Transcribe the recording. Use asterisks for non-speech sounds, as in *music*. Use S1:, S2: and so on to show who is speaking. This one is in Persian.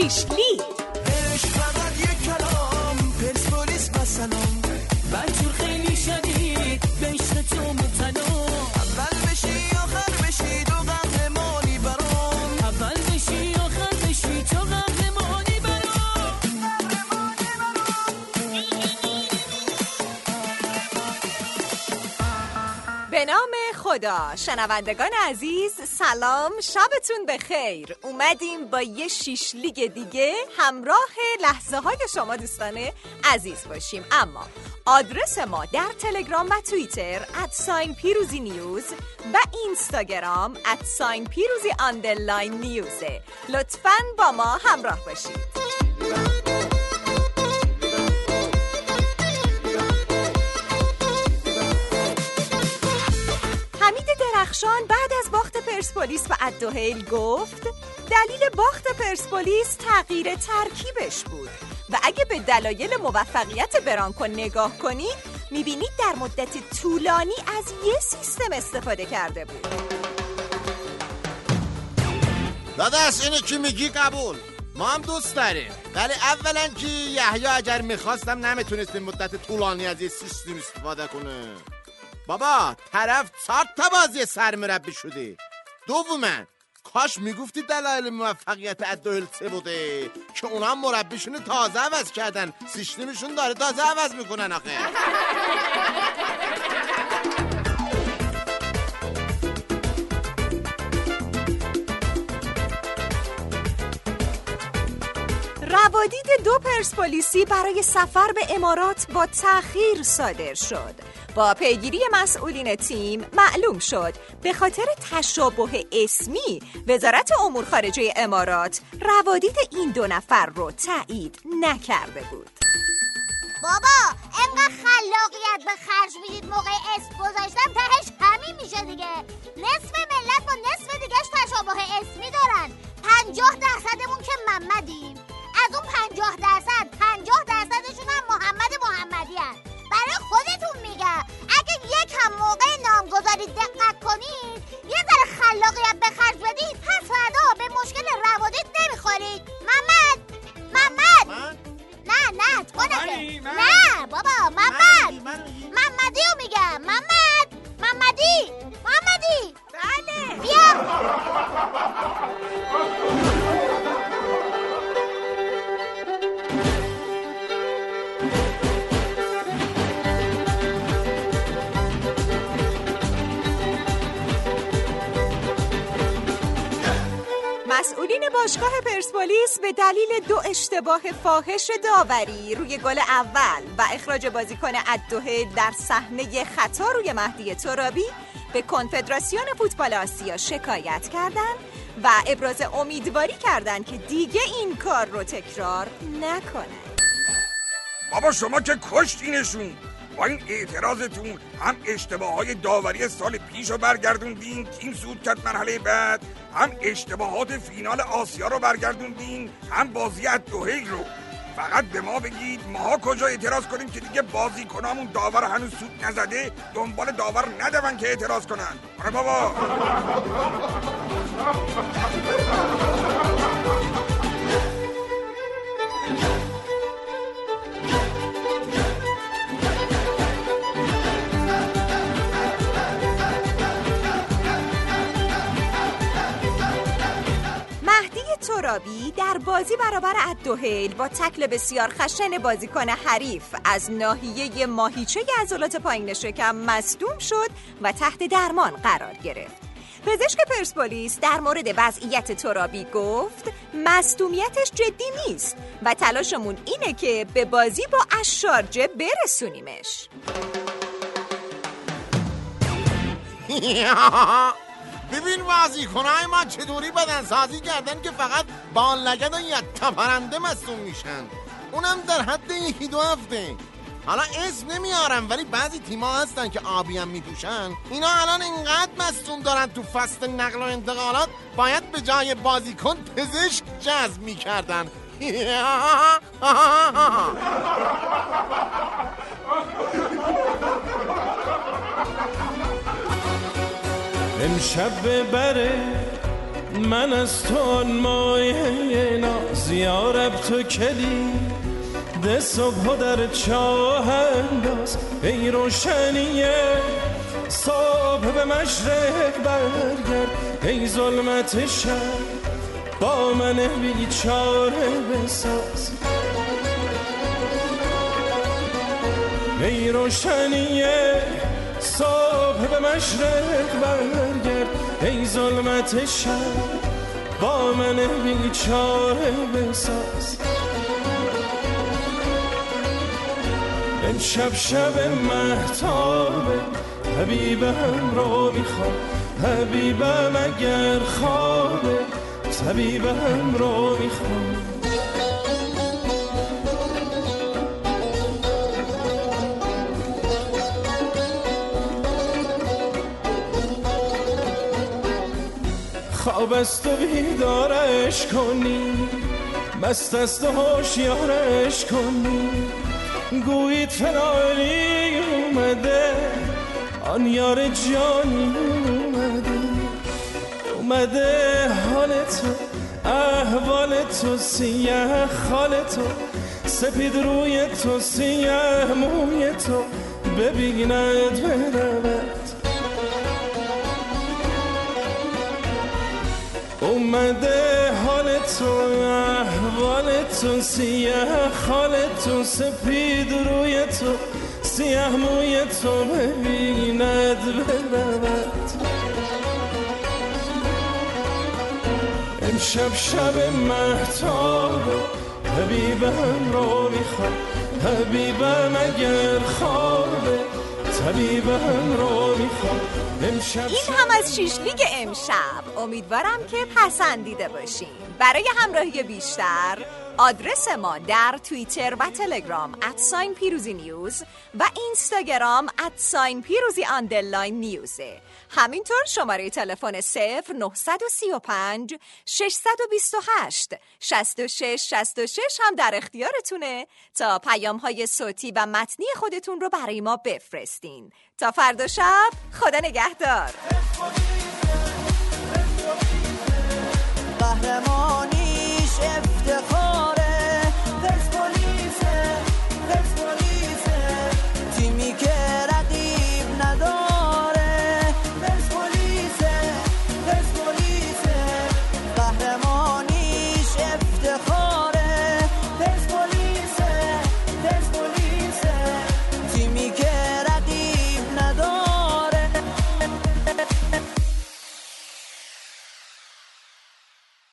S1: Sheesh, خدا. شنوندگان عزیز سلام. شبتون بخیر. اومدیم با یه شیش لیگ دیگه همراه لحظه های شما دوستان عزیز باشیم. اما آدرس ما در تلگرام و توییتر ادساین پیروزی نیوز و اینستاگرام ادساین پیروزی نیوزه. لطفا با ما همراه باشید. درخشان بعد از باخت پرسپولیس و ادوهیل گفت دلیل باخت پرسپولیس تغییر ترکیبش بود و اگه به دلایل موفقیت برانکو نگاه کنید می‌بینید در مدت طولانی از یه سیستم استفاده کرده بود.
S2: داداش اینو که میگی قبول؟ ما هم دوست داریم. ولی اولا که یحیی اگر می‌خواستم نمی‌تونست این مدت طولانی از یه سیستم استفاده کنه. بابا طرف چهار تا بازی سرمربی شده. دوما کاش می‌گفتی دلایل موفقیت ادوهل چه بوده که اونا مربیشون تازه عوض کردن. سیستمشون داره تازه عوض می‌کنن آخه. *laughs*
S1: روادید دو پرسپولیسی برای سفر به امارات با تأخیر صادر شد. با پیگیری مسئولین تیم معلوم شد. به خاطر تشابه اسمی وزارت امور خارجه امارات روادید این دو نفر رو تایید نکرده بود.
S3: بابا انقدر خلاقیت به خرج می‌دید. موقع اسم گذاشتن تهش همین میشه دیگه. نصف ملت با نصف دیگهش تشابه اسمی دارن. پنجاه درصدمون که محمدیم. از اون پنجاه درصد پنجاه درصدشون هم محمد محمدی هن. برای خودتون میگم اگه یک هم موقع نامگذاری دقت کنید یه ذره خلاقیت به خرج بدید پس فردا به مشکل روادید نمی‌خورید. محمد! محمد؟ نه نه تو
S2: من؟
S3: نه بابا محمد؟ محمدی رو میگم. محمد! محمدی! محمدی!
S1: بله.
S3: بیا!
S1: باشگاه پرسپولیس به دلیل دو اشتباه فاحش داوری روی گل اول و اخراج بازیکن ادوهه در صحنه خطا روی مهدی ترابی به کنفدراسیون فوتبال آسیا شکایت کردند و ابراز امیدواری کردند که دیگه این کار رو تکرار نکنند.
S4: بابا شما که کشتینشون با این اعتراضتون هم اشتباه های داوری سال پیش رو برگردوندین تیم سود کرد مرحله بعد هم اشتباهات فینال آسیا رو برگردوندین هم بازی دوهیل رو. فقط به ما بگید ماها کجا اعتراض کنیم که دیگه بازی کنامون داور هنوز سود نزده دنبال داور ندون که اعتراض کنن. آره بابا.
S1: ترابی در بازی برابر الدوهیل با تکل بسیار خشن بازیکن حریف از ناحیه ماهیچه عضلات پایین شکم مصدوم شد و تحت درمان قرار گرفت. پزشک پرسپولیس در مورد وضعیت ترابی گفت مصدومیتش جدی نیست و تلاشمون اینه که به بازی با اشارجه برسونیمش. *laughs*
S2: ببین بازیکنهای ما چطوری بدن سازی کردن که فقط بال لگد و یک پرنده مصوم میشن. اونم در حد یکی دو هفته. حالا اسم نمیارم ولی بعضی تیما هستن که آبی هم میپوشن. اینا الان اینقدر مصوم دارن تو فصل نقل و انتقالات باید به جای بازیکن پزشک جذب می‌کردن. *laughs*
S5: امشب ببره من از تو آن مایه ناز یارب تو کلی ده صبح در چاه انداز ای روشنیه صبح به مشرق برگرد. ای ظلمت شب با من بیچاره بساز. ای روشنیه صبح به مشرق برگرد. ای ظلمت شب با من بیچاره بساز. امشب شب محتابه حبیبم رو می‌خوام. حبیبم اگر خوابه طبیبم رو می‌خوام. خواب است و بیدارش کنی مست است و هوشیارش کنی. گویید فنالی اومده آن یار جانی اومده. اومده حال تو احوال تو سیه خال تو. سپید روی تو سیه موی تو. ببیند برود اومده حال تو احوال تو سیه خال تو سپید روی تو سیه موی تو ببیند برود امشب شب محتاب حبیبم رو می‌خوام حبیبم اگر خوابه
S1: این هم از شیشلیگ امشب. امیدوارم که پسندیده باشین. برای همراهی بیشتر. آدرس ما در توییتر و تلگرام ادساین پیروزی نیوز و اینستاگرام ادساین پیروزی آندرلاین نیوزه همینطور شماره تلفن 0 935 628 66 66 هم در اختیارتونه تا پیام های صوتی و متنی خودتون رو برای ما بفرستین. تا فردا شب خدا نگهدار.